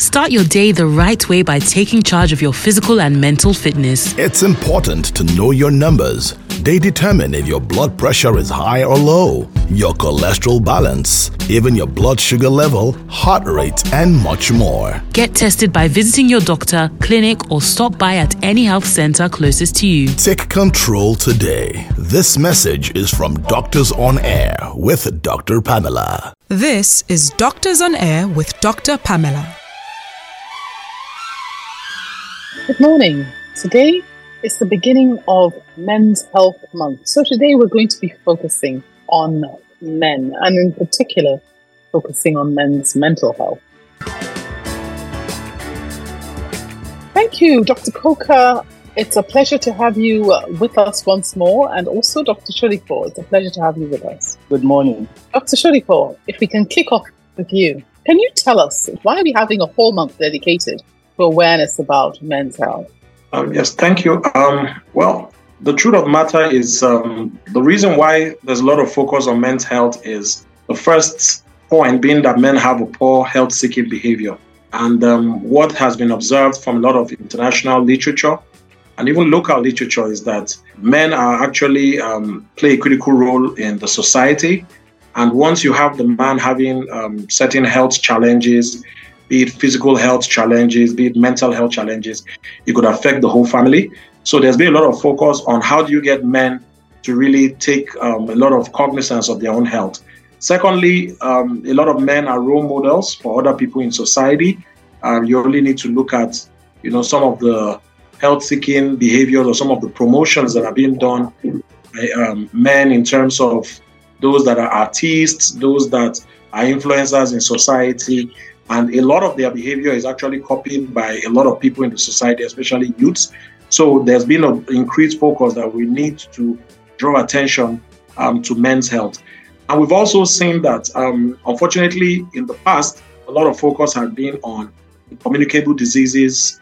Start your day the right way by taking charge of your physical and mental fitness. It's important to know your numbers. They determine if your blood pressure is high or low, your cholesterol balance, even your blood sugar level, heart rate, and much more. Get tested by visiting your doctor, clinic, or stop by at any health center closest to you. Take control today. This message is from Doctors on Air with Dr. Pamela. This is Doctors on Air with Dr. Pamela. Good morning. Today is the beginning of Men's Health Month. So today we're going to be focusing on men and in particular focusing on men's mental health. Thank you, Dr. Coker. It's a pleasure to have you with us once more, and also Dr. Sodipo. It's a pleasure to have you with us. Good morning. Dr. Sodipo, if we can kick off with you, can you tell us why are we having a whole month dedicated awareness about men's health? Um, yes, thank you. Um, well, the truth of matter is um, the reason why there's a lot of focus on men's health is the first point being that men have a poor health seeking behavior. And um, what has been observed from a lot of international literature and even local literature is that men are actually um, play a critical role in the society. And once you have the man having um, certain health challenges, be it physical health challenges, be it mental health challenges, it could affect the whole family. So there's been a lot of focus on how do you get men to really take um, a lot of cognizance of their own health. Secondly, um, a lot of men are role models for other people in society. Um, you only need to look at, you know, some of the health-seeking behaviors or some of the promotions that are being done by um, men in terms of those that are artists, those that are influencers in society, and a lot of their behavior is actually copied by a lot of people in the society, especially youths. So there's been an increased focus that we need to draw attention um, to men's health. And we've also seen that, um, unfortunately, in the past, a lot of focus has been on communicable diseases,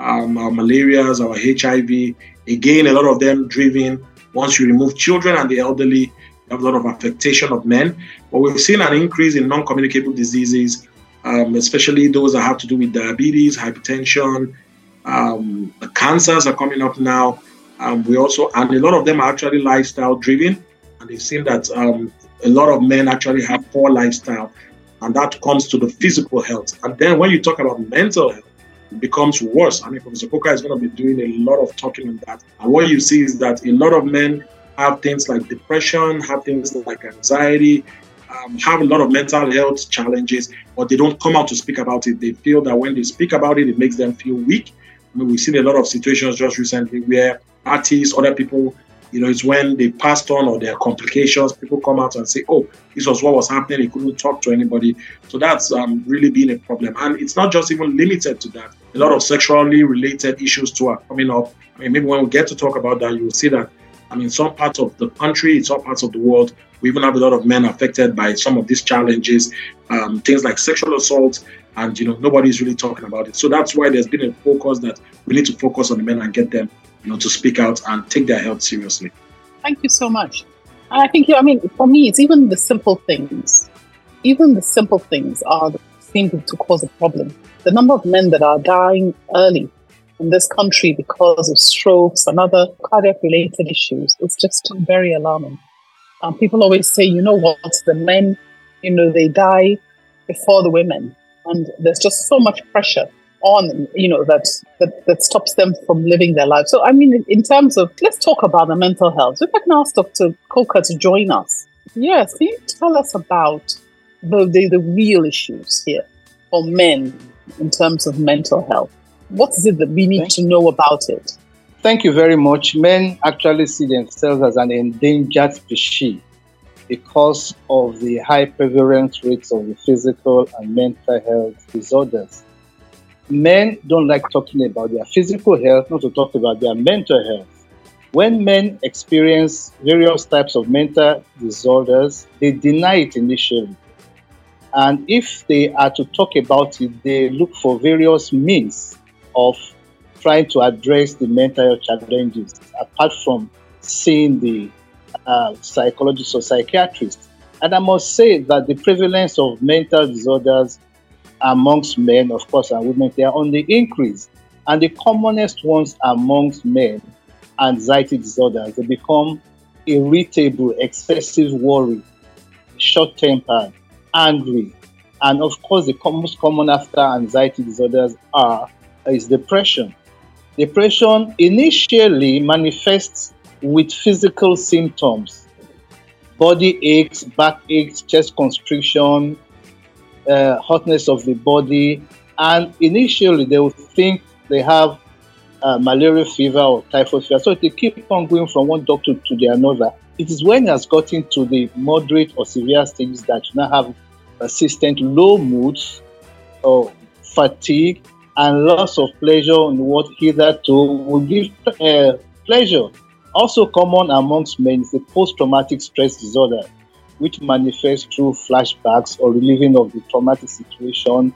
um, our malarias, our HIV. Again, a lot of them driven once you remove children and the elderly, you have a lot of affectation of men. But we've seen an increase in non communicable diseases um, especially those that have to do with diabetes, hypertension, um, cancers are coming up now. Um, we also, and a lot of them are actually lifestyle driven, and they've seen that um, a lot of men actually have poor lifestyle, and that comes to the physical health. And then when you talk about mental health, it becomes worse. I mean, Professor Coker is going to be doing a lot of talking on that. And what you see is that a lot of men have things like depression, have things like anxiety, um, have a lot of mental health challenges, but they don't come out to speak about it. They feel that when they speak about it, it makes them feel weak. I mean, we've seen a lot of situations just recently where artists, other people, you know, it's when they passed on or there are complications, people come out and say, oh, this was what was happening. He couldn't talk to anybody. So that's um, really been a problem. And it's not just even limited to that. A lot of sexually related issues too are coming up. I mean, maybe when we get to talk about that, you'll see that I mean, some parts of the country, some parts of the world, we even have a lot of men affected by some of these challenges, um, things like sexual assault, and you know nobody's really talking about it. So that's why there's been a focus that we need to focus on the men and get them, you know, to speak out and take their health seriously. Thank you so much. And I think, I mean, for me, it's even the simple things. Even the simple things are the seem to cause a problem. The number of men that are dying early in this country because of strokes and other cardiac related issues is just very alarming. Um, people always say, you know what, the men, you know, they die before the women. And there's just so much pressure on, you know, that, that, that stops them from living their lives. So, I mean, in terms of, let's talk about the mental health. If I can ask Dr. Coker to join us. Yes, can you tell us about the, the, the real issues here for men in terms of mental health? What is it that we need to know about it? Thank you very much. Men actually see themselves as an endangered species because of the high prevalence rates of the physical and mental health disorders. Men don't like talking about their physical health, not to talk about their mental health. When men experience various types of mental disorders, they deny it initially. And if they are to talk about it, they look for various means of trying to address the mental challenges apart from seeing the uh, psychologist or psychiatrist. And I must say that the prevalence of mental disorders amongst men, of course, and women, they are on the increase. And the commonest ones amongst men, anxiety disorders, they become irritable, excessive worry, short tempered, angry. And of course, the most common after anxiety disorders are is depression. Depression initially manifests with physical symptoms body aches, back aches, chest constriction, uh, hotness of the body. And initially, they will think they have uh, malaria fever or typhoid fever. So they keep on going from one doctor to the another. It is when it has gotten to the moderate or severe stages that you now have persistent low moods or fatigue and loss of pleasure in what hitherto would give uh, pleasure. Also common amongst men is the post-traumatic stress disorder, which manifests through flashbacks or reliving of the traumatic situation,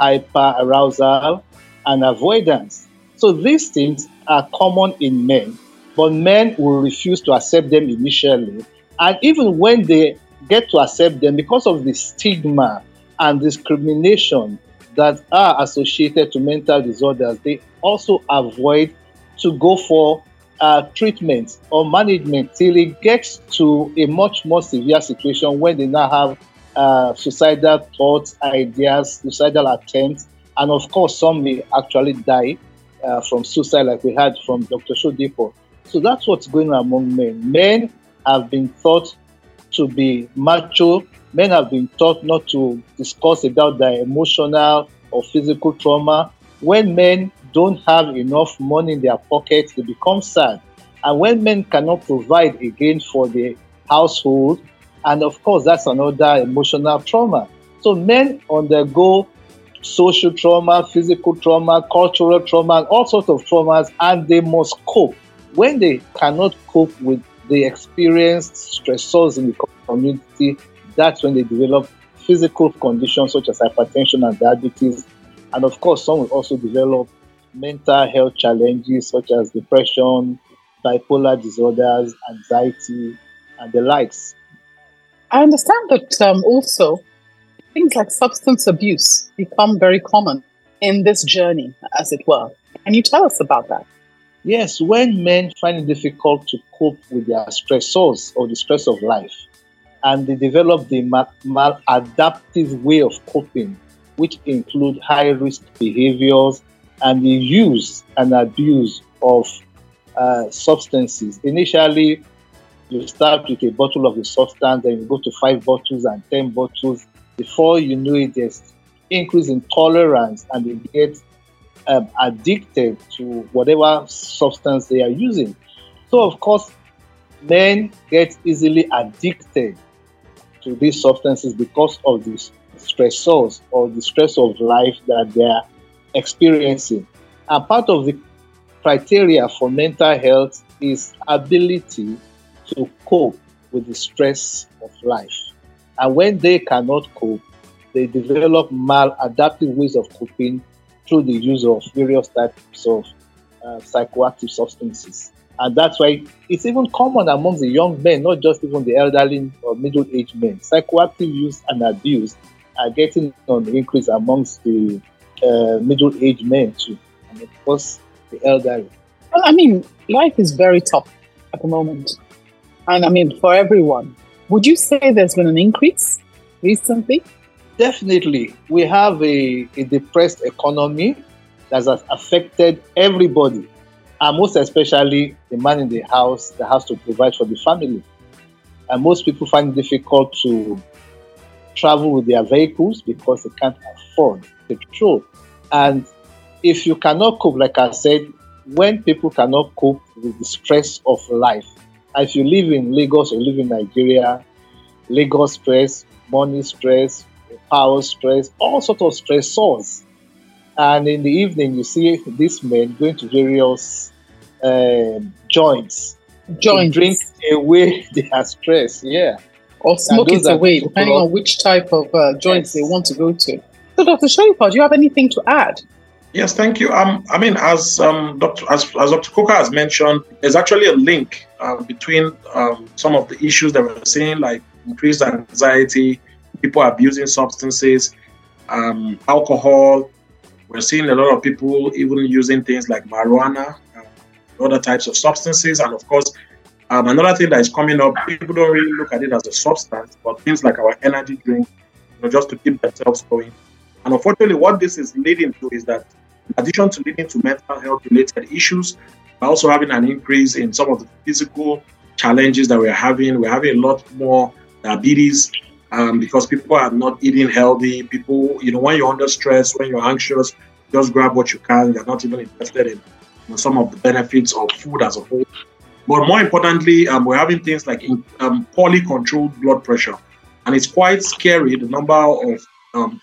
hyper-arousal, and avoidance. So these things are common in men, but men will refuse to accept them initially. And even when they get to accept them, because of the stigma and discrimination that are associated to mental disorders, they also avoid to go for uh, treatment or management till it gets to a much more severe situation when they now have uh, suicidal thoughts, ideas, suicidal attempts, and of course, some may actually die uh, from suicide, like we had from Dr. Sodipo. So that's what's going on among men. Men have been thought to be macho. Men have been taught not to discuss about their emotional or physical trauma. When men don't have enough money in their pockets, they become sad. And when men cannot provide again for the household, and of course, that's another emotional trauma. So men undergo social trauma, physical trauma, cultural trauma, all sorts of traumas, and they must cope. When they cannot cope with the experienced stressors in the community, that's when they develop physical conditions such as hypertension and diabetes. And of course, some will also develop mental health challenges such as depression, bipolar disorders, anxiety, and the likes. I understand that um, also things like substance abuse become very common in this journey, as it were. Can you tell us about that? Yes, when men find it difficult to cope with their stressors or the stress of life, and they develop the maladaptive way of coping, which include high risk behaviors and the use and abuse of uh, substances. Initially, you start with a bottle of the substance, then you go to five bottles and 10 bottles. Before you know it, there's increase in tolerance and they get um, addicted to whatever substance they are using. So, of course, men get easily addicted to these substances because of the stressors or the stress of life that they are experiencing. And part of the criteria for mental health is ability to cope with the stress of life. And when they cannot cope, they develop maladaptive ways of coping through the use of various types of uh, psychoactive substances. And that's why it's even common among the young men, not just even the elderly or middle aged men. Psychoactive use and abuse are getting on the increase amongst the uh, middle aged men too. And of course, the elderly. Well, I mean, life is very tough at the moment. And I mean, for everyone. Would you say there's been an increase recently? Definitely. We have a, a depressed economy that has affected everybody, and most especially the man in the house that has to provide for the family. And most people find it difficult to travel with their vehicles because they can't afford petrol. And if you cannot cope, like I said, when people cannot cope with the stress of life, if you live in Lagos or live in Nigeria, Lagos stress, money stress, power stress, all sorts of stressors. And in the evening, you see these men going to various um, joints, joints, drink away their stress. Yeah, or smoke it away, depending on which type of uh, joints yes. they want to go to. So, Dr. Sodipo, do you have anything to add? Yes, thank you. Um, I mean, as um, Dr. As, as Dr. Coker has mentioned, there's actually a link uh, between um, some of the issues that we're seeing, like increased anxiety, people abusing substances, um, alcohol. We're seeing a lot of people even using things like marijuana, uh, other types of substances, and of course, um, another thing that is coming up. People don't really look at it as a substance, but things like our energy drink, you know, just to keep themselves going. And unfortunately, what this is leading to is that, in addition to leading to mental health related issues, we're also having an increase in some of the physical challenges that we're having. We're having a lot more diabetes um, because people are not eating healthy. People, you know, when you're under stress, when you're anxious, just grab what you can. You're not even interested in you know, some of the benefits of food as a whole. But more importantly, um, we're having things like in, um, poorly controlled blood pressure. And it's quite scary the number of um,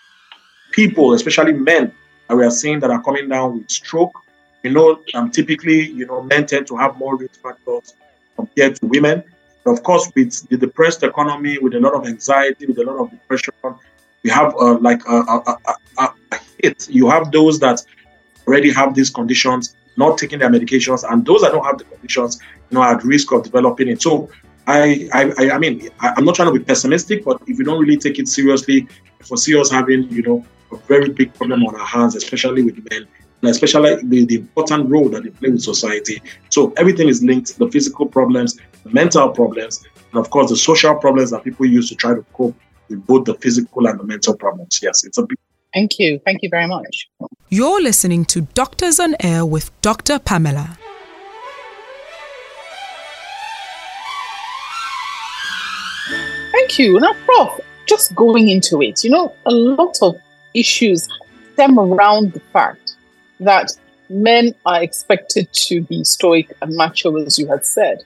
people, especially men, that we are seeing that are coming down with stroke. You know, um, typically, you know, men tend to have more risk factors compared to women. But of course, with the depressed economy, with a lot of anxiety, with a lot of depression, we have uh, like a, a, a, a hit. You have those that already have these conditions, not taking their medications, and those that don't have the conditions, you know, are at risk of developing it. So I, I, I mean, I, am not trying to be pessimistic, but if you don't really take it seriously, foresee us having, you know, a very big problem on our hands, especially with men, and especially the, the important role that they play with society. So everything is linked: the physical problems, the mental problems, and of course the social problems that people use to try to cope with both the physical and the mental problems. Yes, it's a big. Thank you. Thank you very much. You're listening to Doctors on Air with Dr. Pamela. Thank you. Now, Prof, just going into it, you know, a lot of issues stem around the fact that men are expected to be stoic and macho, as you had said.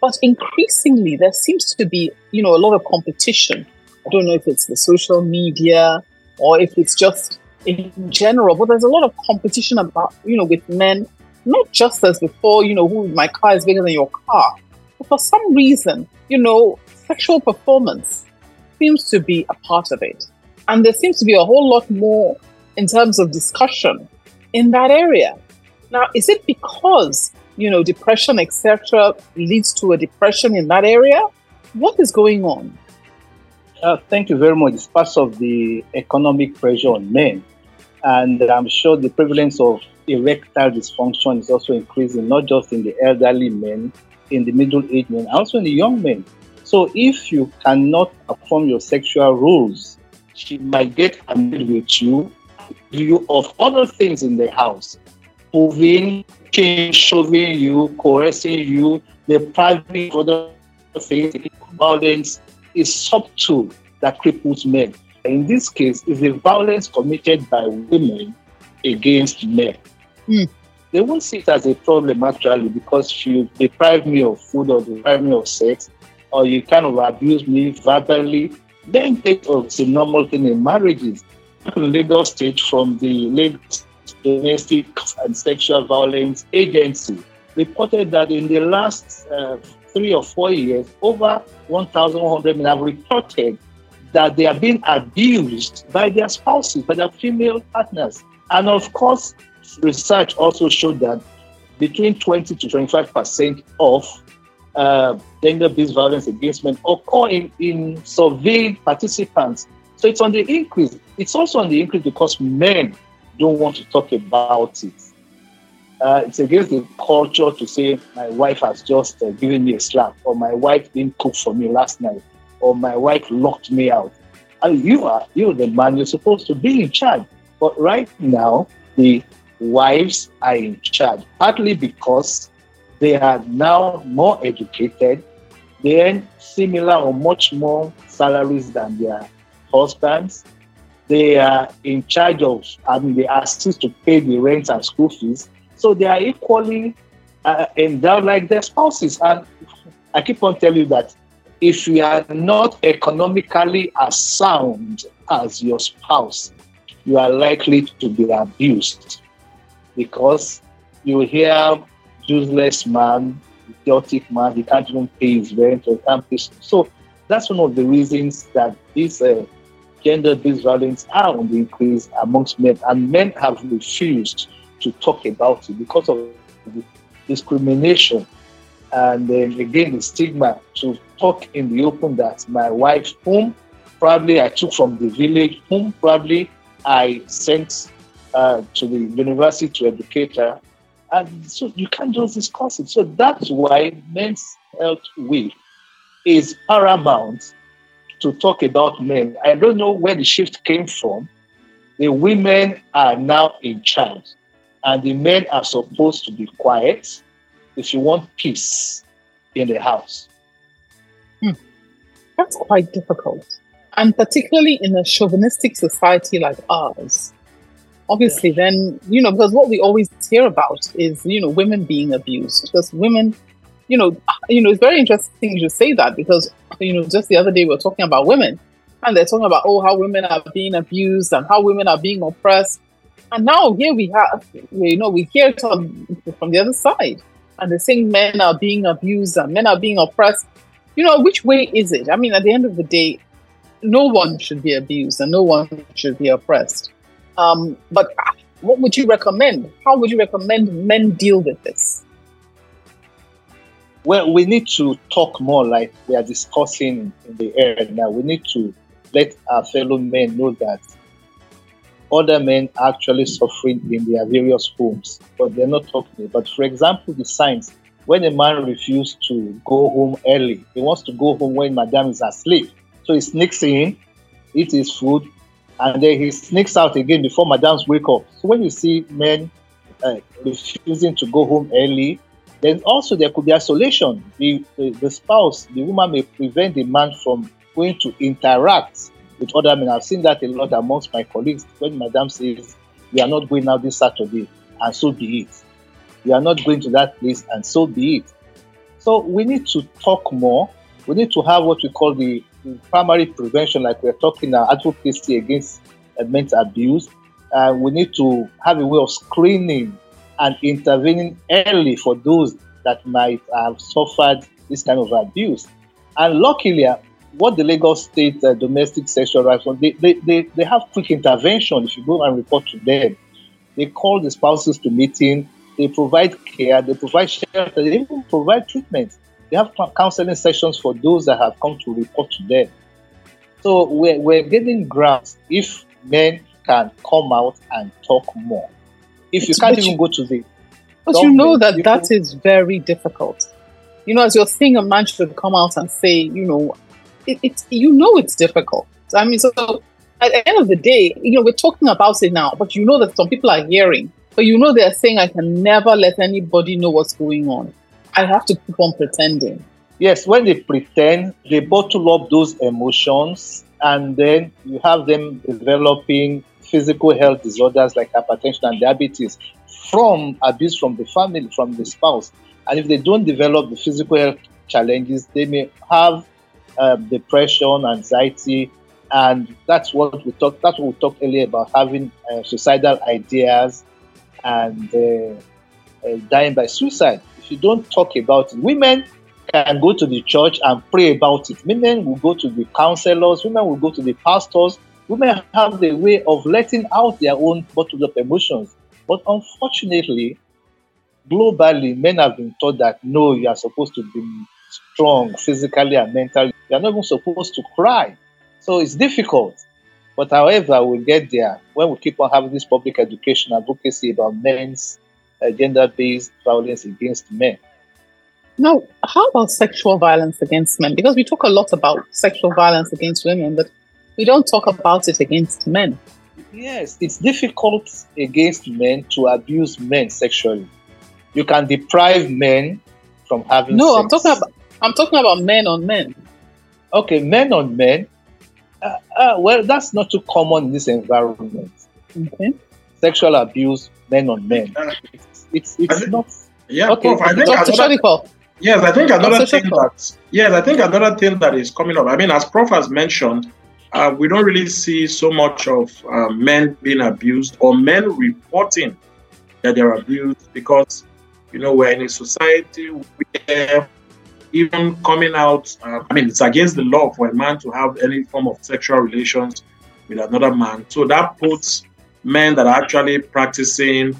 But increasingly, there seems to be, you know, a lot of competition. I don't know if it's the social media or if it's just in general, but there's a lot of competition about, you know, with men, not just as before, you know, who my car is bigger than your car, but for some reason, you know, sexual performance seems to be a part of it. And there seems to be a whole lot more in terms of discussion in that area. Now, is it because, you know, depression, etc., leads to a depression in that area? What is going on? Uh, thank you very much. It's part of the economic pressure on men. And I'm sure the prevalence of erectile dysfunction is also increasing, not just in the elderly men, in the middle aged men, also in the young men. So if you cannot perform your sexual rules, she might get annoyed with you, you of other things in the house, moving, changing, shoving you, coercing you, depriving other things, violence is subtle that cripples men. In this case, it's the violence committed by women against men. Mm. They won't see it as a problem actually because you deprive me of food or deprive me of sex or you kind of abuse me verbally, then take it's a normal thing in marriages. Lagos State from the Lagos Domestic and Sexual Violence Agency reported that in the last uh, three or four years, over 1,100 men have reported that they are being abused by their spouses, by their female partners. And of course, research also showed that between 20 to 25 percent of uh, gender-based violence against men occur in, in surveyed participants. So it's on the increase. It's also on the increase because men don't want to talk about it. Uh, it's against the culture to say my wife has just uh, given me a slap, or my wife didn't cook for me last night, or my wife locked me out. And you are you're the man. You're supposed to be in charge. But right now, the wives are in charge, partly because they are now more educated. They earn similar or much more salaries than their husbands. They are in charge of, I mean, they still to pay the rent and school fees. So they are equally uh, endowed like their spouses. And I keep on telling you that if you are not economically as sound as your spouse, you are likely to be abused because you hear useless man, idiotic man. He can't even pay his rent or can't pay. So that's one of the reasons that this uh, gender-based violence are on the increase amongst men, and men have refused to talk about it because of discrimination and then again the stigma to talk in the open that my wife, whom probably I took from the village, whom probably I sent uh, to the university to educate her. And so you can't just discuss it. So that's why Men's Health Week is paramount to talk about men. I don't know where the shift came from. The women are now in charge, and the men are supposed to be quiet if you want peace in the house. Hmm. That's quite difficult. And particularly in a chauvinistic society like ours, obviously, yeah. then, you know, because what we always hear about is, you know, women being abused. Because women, you know, you know, it's very interesting you say that because, you know, just the other day we were talking about women and they're talking about, oh, how women are being abused and how women are being oppressed. And now here we have, you know, we hear from, from the other side and they're saying men are being abused and men are being oppressed. You know, which way is it? I mean, at the end of the day, no one should be abused and no one should be oppressed. Um, but what would you recommend? How would you recommend men deal with this? Well, we need to talk more like we are discussing in the air now. We need to let our fellow men know that other men are actually suffering in their various homes, but they're not talking. But for example, the signs when a man refuses to go home early, he wants to go home when madame is asleep. So he sneaks in, eats his food, and then he sneaks out again before madams wake up. So when you see men uh, refusing to go home early, then also there could be isolation. The, the, the spouse, the woman may prevent the man from going to interact with other men. I've seen that a lot amongst my colleagues when Madam says, We are not going out this Saturday, and so be it. We are not going to that place, and so be it. So we need to talk more. We need to have what we call the, primary prevention, like we're talking now, advocacy against uh, mental abuse. Uh, we need to have a way of screening and intervening early for those that might have suffered this kind of abuse. And luckily, what the Lagos State uh, Domestic Sexual Rights they, they, they, they have quick intervention if you go and report to them. They call the spouses to meeting, they provide care, they provide shelter, they even provide treatment. They have counseling sessions for those that have come to report to them. So we're, we're getting grants if men can come out and talk more. If you can't even you, go to the but you know that that is very difficult. You know, as you're seeing a man should come out and say, you know, it, it's you know it's difficult. I mean, so at the end of the day, you know, we're talking about it now, but you know that some people are hearing, but you know they're saying, I can never let anybody know what's going on. I have to keep on pretending. Yes, when they pretend, they bottle up those emotions, and then you have them developing physical health disorders like hypertension and diabetes from abuse from the family, from the spouse. And if they don't develop the physical health challenges, they may have um, depression, anxiety, and that's what we talked. That's what we talked earlier about having uh, suicidal ideas and uh, uh, dying by suicide. If you don't talk about it, women can go to the church and pray about it. Women will go to the counselors. Women will go to the pastors. Women have the way of letting out their own bottled up emotions. But unfortunately, globally, men have been taught that no, you are supposed to be strong physically and mentally. You're not even supposed to cry. So it's difficult. But however, we'll get there when we keep on having this public education advocacy about men's uh, gender based violence against men. Now, how about sexual violence against men? Because we talk a lot about sexual violence against women, but we don't talk about it against men. Yes, it's difficult against men to abuse men sexually. You can deprive men from having no, sex. I'm talking about I'm talking about men on men. Okay, men on men. Uh, uh, well, that's not too common in this environment. Okay. Sexual abuse, men on men. It's, it's, it's think, not. Yeah, okay. Prof, I think Dr. another, yes, I think another thing that yes, I think another thing that is coming up. I mean, as Prof has mentioned, uh, we don't really see so much of uh, men being abused or men reporting that they're abused because you know we're in a society where even coming out, uh, I mean, it's against the law for a man to have any form of sexual relations with another man. So that puts men that are actually practicing,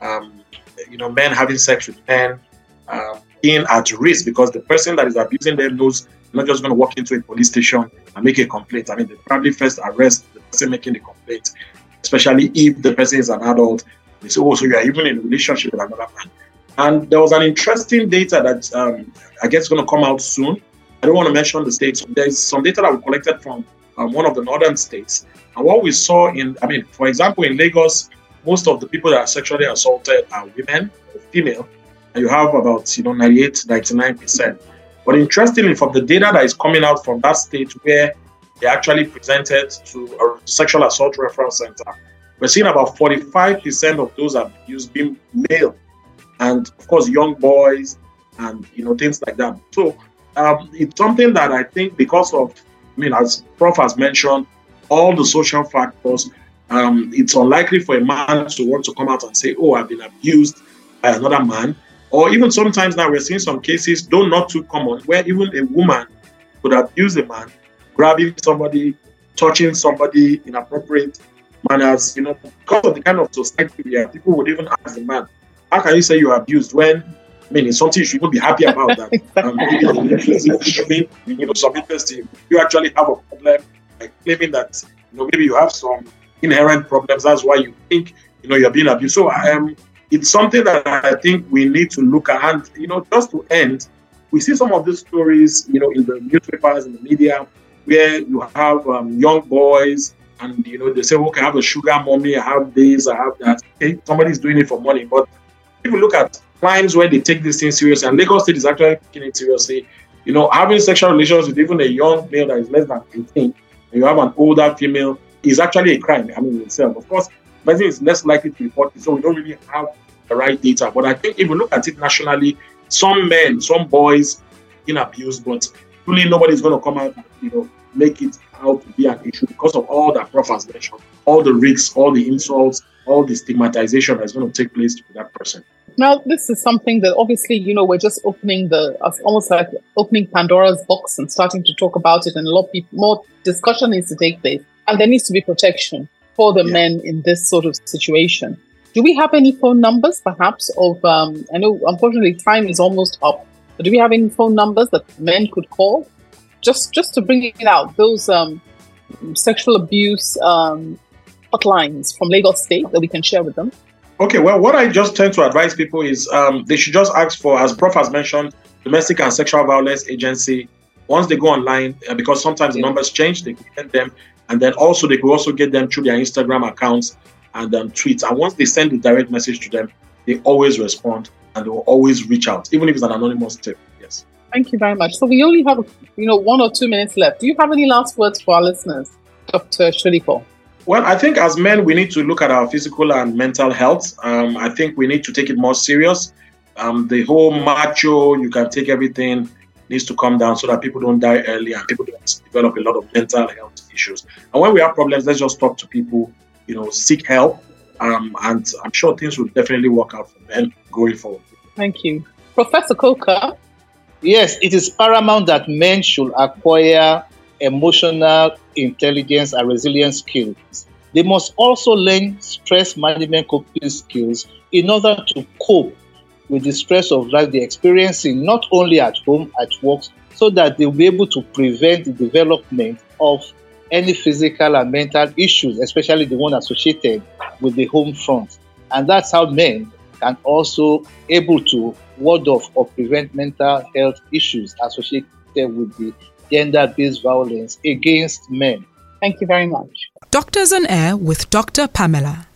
um, you know, men having sex with men uh, in at risk because the person that is abusing them knows not just going to walk into a police station and make a complaint. I mean, they probably first arrest the person making the complaint. especially if the person is an adult. They say, oh, so you are even in a relationship with another man. And there was an interesting data that um, I guess is going to come out soon. I don't want to mention the states. There's some data that we collected from um, one of the northern states. And what we saw in, I mean, for example, in Lagos, most of the people that are sexually assaulted are women, female, and you have about, you know, 98, 99%. But interestingly, from the data that is coming out from that state where they actually presented to a sexual assault reference center, we're seeing about 45% of those abused being male. And of course, young boys and, you know, things like that. So um, it's something that I think because of, I mean, as Prof has mentioned, all the social factors, um, it's unlikely for a man to want to come out and say, oh, I've been abused by another man. Or even sometimes now we're seeing some cases, though not too common, where even a woman could abuse a man, grabbing somebody, touching somebody in appropriate manners, you know, because of the kind of society we are, people would even ask the man, how can you say you're abused when I mean, it's something you should be happy about that. um, you know, some interest in you actually have a problem, like claiming that you know maybe you have some inherent problems. That's why you think you know you're being abused. So I am. um, it's something that I think we need to look at. And, you know, just to end, we see some of these stories, you know, in the newspapers, in the media, where you have um, young boys and, you know, they say, okay, I have a sugar mommy, I have this, I have that. Okay, somebody's doing it for money. But if you look at times where they take this thing seriously, and Lagos State is actually taking it seriously, you know, having sexual relations with even a young male that is less than 18, and you have an older female, is actually a crime, I mean, itself. Of course, person is less likely to report it, so we don't really have the right data. But I think if you look at it nationally, some men, some boys in abuse, but really nobody's going to come out and you know make it out to be an issue because of all that Prof has mentioned, all the risks, all the insults, all the stigmatization that's going to take place to that person. Now, this is something that obviously, you know, we're just opening the, almost like opening Pandora's box and starting to talk about it, and a lot more discussion needs to take place, and there needs to be protection for the yeah. men in this sort of situation. Do we have any phone numbers, perhaps, of, um, I know unfortunately time is almost up, but do we have any phone numbers that men could call? Just, just to bring it out, those um, sexual abuse um, hotlines from Lagos State that we can share with them. Okay, well, what I just tend to advise people is um, they should just ask for, as Prof has mentioned, domestic and sexual violence agency. Once they go online, uh, because sometimes the numbers change, they can get them, and then also they could also get them through their Instagram accounts and um, tweets. And once they send the direct message to them, they always respond and they will always reach out, even if it's an anonymous tip. Yes. Thank you very much. So we only have, you know, one or two minutes left. Do you have any last words for our listeners, Dr. Sodipo? Well, I think as men, we need to look at our physical and mental health. Um, I think we need to take it more serious. Um, the whole macho, you can take everything, needs to come down so that people don't die early and people don't develop a lot of mental health issues. And when we have problems, let's just talk to people you know, seek help. Um, and I'm sure things will definitely work out for men going forward. Thank you. Professor Coker. Yes, it is paramount that men should acquire emotional intelligence and resilience skills. They must also learn stress management coping skills in order to cope with the stress of life they're experiencing, not only at home, at work, so that they'll be able to prevent the development of any physical and mental issues, especially the one associated with the home front. And that's how men can also able to ward off or prevent mental health issues associated with the gender-based violence against men. Thank you very much. Doctors on Air with Dr. Pamela.